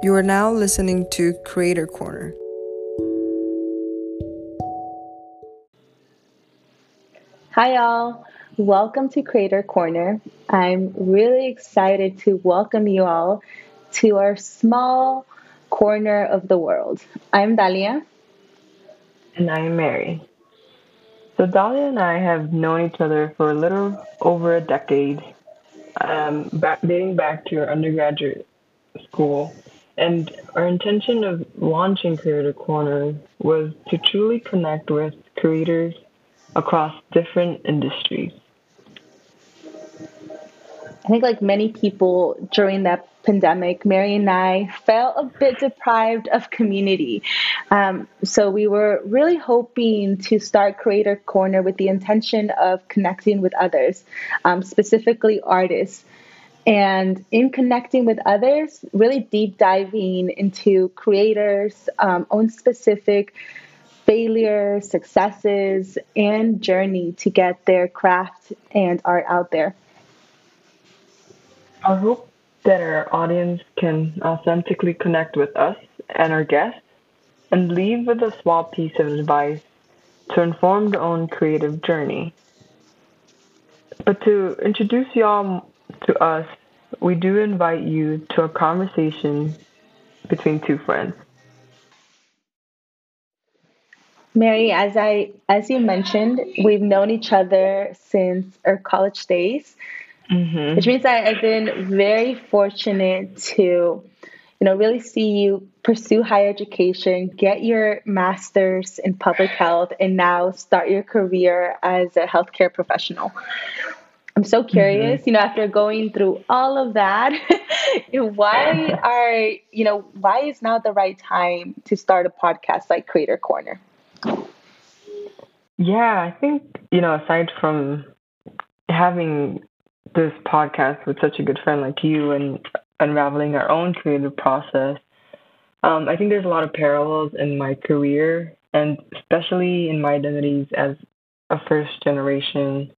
You are now listening to Creator Corner. Hi, all. Welcome to Creator Corner. I'm really excited to welcome you all to our small corner of the world. I'm Dalia. And I'm Mary. So, Dalia and I have known each other for a little over a decade, um, back, dating back to our undergraduate school. And our intention of launching Creator Corner was to truly connect with creators across different industries. I think, like many people during that pandemic, Mary and I felt a bit deprived of community. Um, so we were really hoping to start Creator Corner with the intention of connecting with others, um, specifically artists. And in connecting with others, really deep diving into creators' um, own specific failures, successes, and journey to get their craft and art out there. I hope that our audience can authentically connect with us and our guests and leave with a small piece of advice to inform their own creative journey. But to introduce y'all to us, we do invite you to a conversation between two friends. Mary, as I as you mentioned, we've known each other since our college days, mm-hmm. which means that I've been very fortunate to, you know, really see you pursue higher education, get your master's in public health, and now start your career as a healthcare professional. I'm so curious, mm-hmm. you know, after going through all of that, why are, you know, why is now the right time to start a podcast like Creator Corner? Yeah, I think, you know, aside from having this podcast with such a good friend like you and unraveling our own creative process, um, I think there's a lot of parallels in my career and especially in my identities as a first generation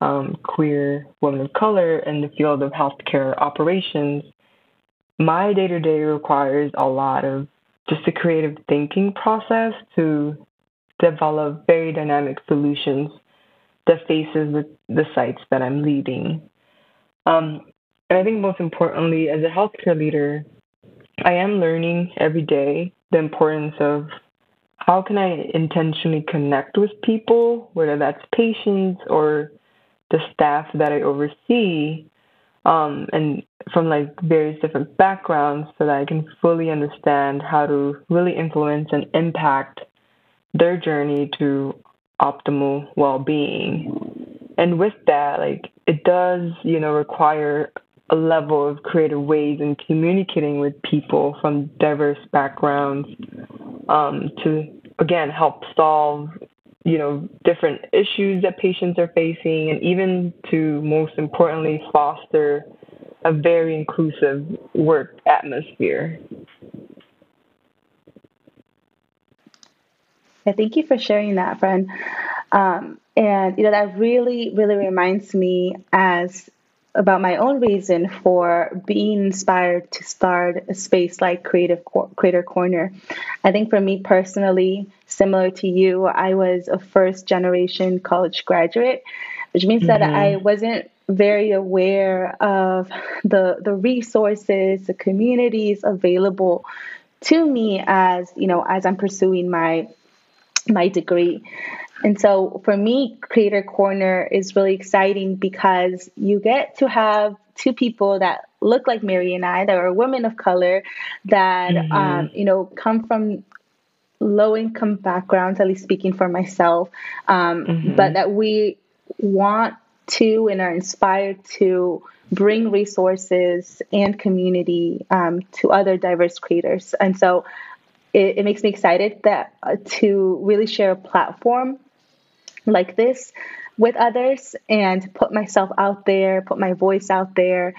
um, queer woman of color in the field of healthcare operations, my day to day requires a lot of just a creative thinking process to develop very dynamic solutions that faces the, the sites that I'm leading. Um, and I think most importantly, as a healthcare leader, I am learning every day the importance of how can I intentionally connect with people, whether that's patients or the staff that I oversee, um, and from like various different backgrounds, so that I can fully understand how to really influence and impact their journey to optimal well-being. And with that, like it does, you know, require a level of creative ways in communicating with people from diverse backgrounds um, to again help solve you know, different issues that patients are facing, and even to most importantly, foster a very inclusive work atmosphere. Yeah, thank you for sharing that, friend. Um, and you know that really, really reminds me as about my own reason for being inspired to start a space like Creative Creator Corner. I think for me personally, similar to you, I was a first generation college graduate, which means mm-hmm. that I wasn't very aware of the the resources, the communities available to me as you know as I'm pursuing my my degree. And so for me, Creator Corner is really exciting because you get to have two people that look like Mary and I, that are women of color, that mm-hmm. um, you know come from low income backgrounds, at least speaking for myself, um, mm-hmm. but that we want to and are inspired to bring resources and community um, to other diverse creators. And so it, it makes me excited that uh, to really share a platform like this with others and put myself out there, put my voice out there,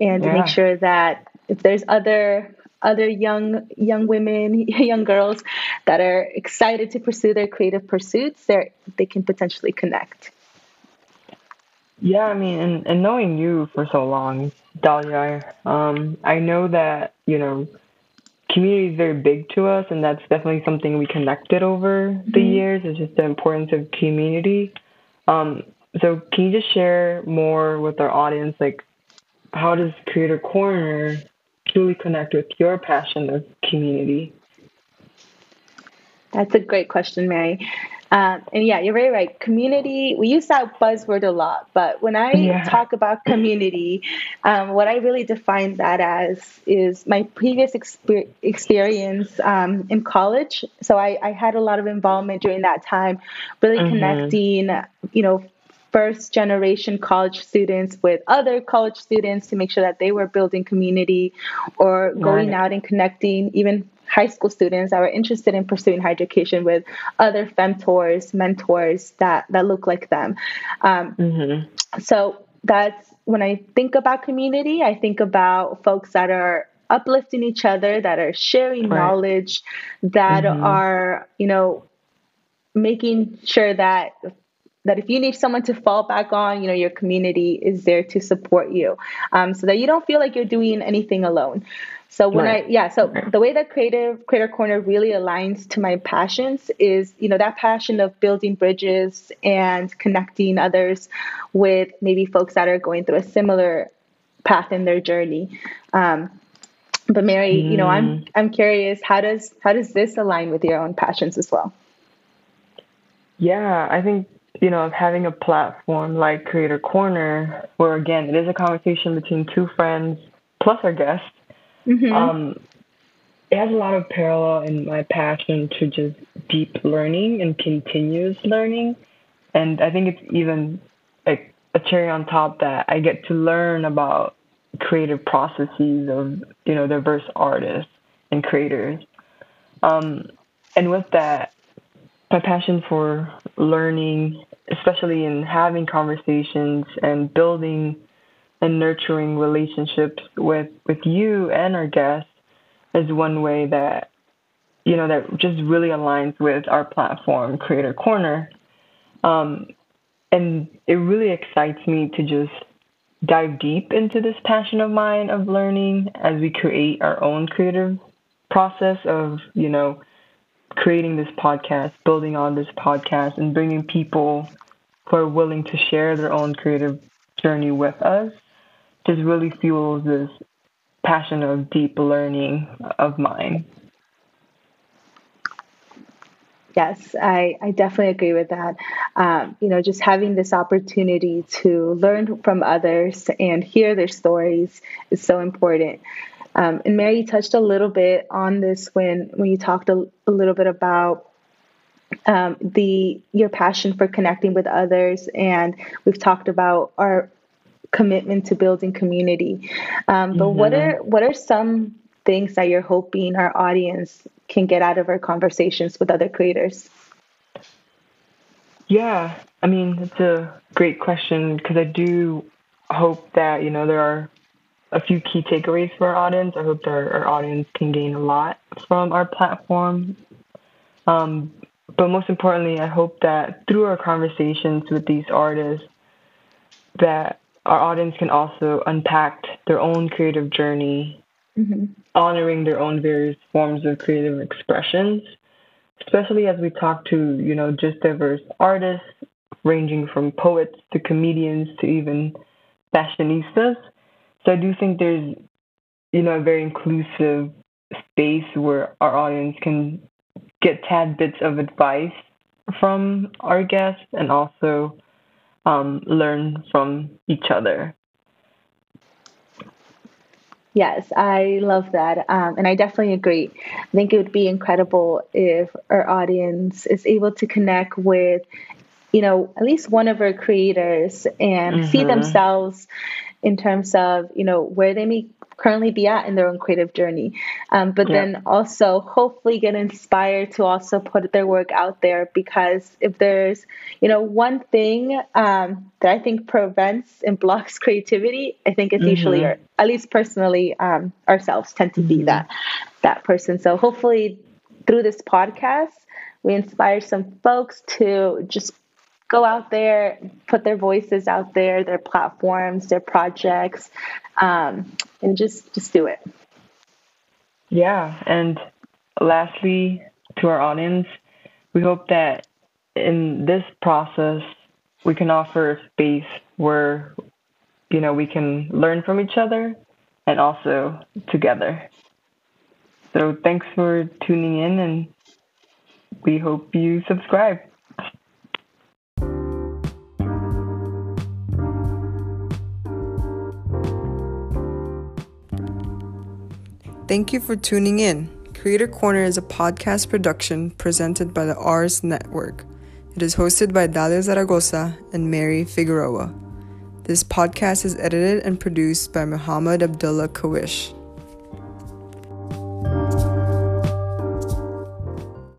and yeah. make sure that if there's other other young young women, young girls that are excited to pursue their creative pursuits, they they can potentially connect. Yeah, I mean, and, and knowing you for so long, Dalia, um, I know that you know community is very big to us, and that's definitely something we connected over mm-hmm. the years. It's just the importance of community. Um, so, can you just share more with our audience, like how does Creator Corner truly connect with your passion of community? That's a great question, Mary. Um, and yeah, you're very right. Community, we use that buzzword a lot, but when I yeah. talk about community, um, what I really define that as is my previous exper- experience um, in college. So I, I, had a lot of involvement during that time, really mm-hmm. connecting, you know, first generation college students with other college students to make sure that they were building community or going out and connecting even high school students that were interested in pursuing higher education with other femtors, mentors that that look like them. Um, mm-hmm. So that's when I think about community, I think about folks that are uplifting each other, that are sharing right. knowledge, that mm-hmm. are you know making sure that that if you need someone to fall back on, you know, your community is there to support you, um, so that you don't feel like you're doing anything alone. So when right. I yeah, so the way that creative creator corner really aligns to my passions is, you know, that passion of building bridges and connecting others with maybe folks that are going through a similar path in their journey. Um, but Mary, mm. you know, I'm mm. I'm curious, how does how does this align with your own passions as well? Yeah, I think you know, having a platform like Creator Corner, where again, it is a conversation between two friends plus our guests Mm-hmm. Um, it has a lot of parallel in my passion to just deep learning and continuous learning. And I think it's even like a cherry on top that I get to learn about creative processes of, you know, diverse artists and creators. Um, and with that, my passion for learning, especially in having conversations and building and nurturing relationships with with you and our guests is one way that you know that just really aligns with our platform creator corner. Um, and it really excites me to just dive deep into this passion of mine of learning as we create our own creative process of you know creating this podcast building on this podcast and bringing people who are willing to share their own creative journey with us just really fuels this passion of deep learning of mine. Yes, I, I definitely agree with that. Um, you know, just having this opportunity to learn from others and hear their stories is so important. Um, and Mary touched a little bit on this when when you talked a, a little bit about um, the your passion for connecting with others, and we've talked about our commitment to building community. Um, but mm-hmm. what are what are some things that you're hoping our audience can get out of our conversations with other creators? Yeah, I mean it's a great question because I do hope that you know there are a few key takeaways for our audience. I hope that our, our audience can gain a lot from our platform. Um, but most importantly, I hope that through our conversations with these artists, that our audience can also unpack their own creative journey, mm-hmm. honoring their own various forms of creative expressions, especially as we talk to, you know, just diverse artists, ranging from poets to comedians to even fashionistas. So I do think there's, you know, a very inclusive space where our audience can get tad bits of advice from our guests and also um, learn from each other. Yes, I love that. Um, and I definitely agree. I think it would be incredible if our audience is able to connect with, you know, at least one of our creators and mm-hmm. see themselves in terms of, you know, where they may currently be at in their own creative journey. Um, but yeah. then also hopefully get inspired to also put their work out there because if there's, you know, one thing um, that I think prevents and blocks creativity, I think it's mm-hmm. usually, or at least personally, um, ourselves tend to be mm-hmm. that that person. So hopefully through this podcast, we inspire some folks to just go out there, put their voices out there, their platforms, their projects, um, and just just do it. Yeah, and lastly, to our audience, we hope that in this process we can offer a space where you know we can learn from each other and also together. So thanks for tuning in and we hope you subscribe. Thank you for tuning in. Creator Corner is a podcast production presented by the Ars Network. It is hosted by Dalia Zaragoza and Mary Figueroa. This podcast is edited and produced by Muhammad Abdullah Kawish.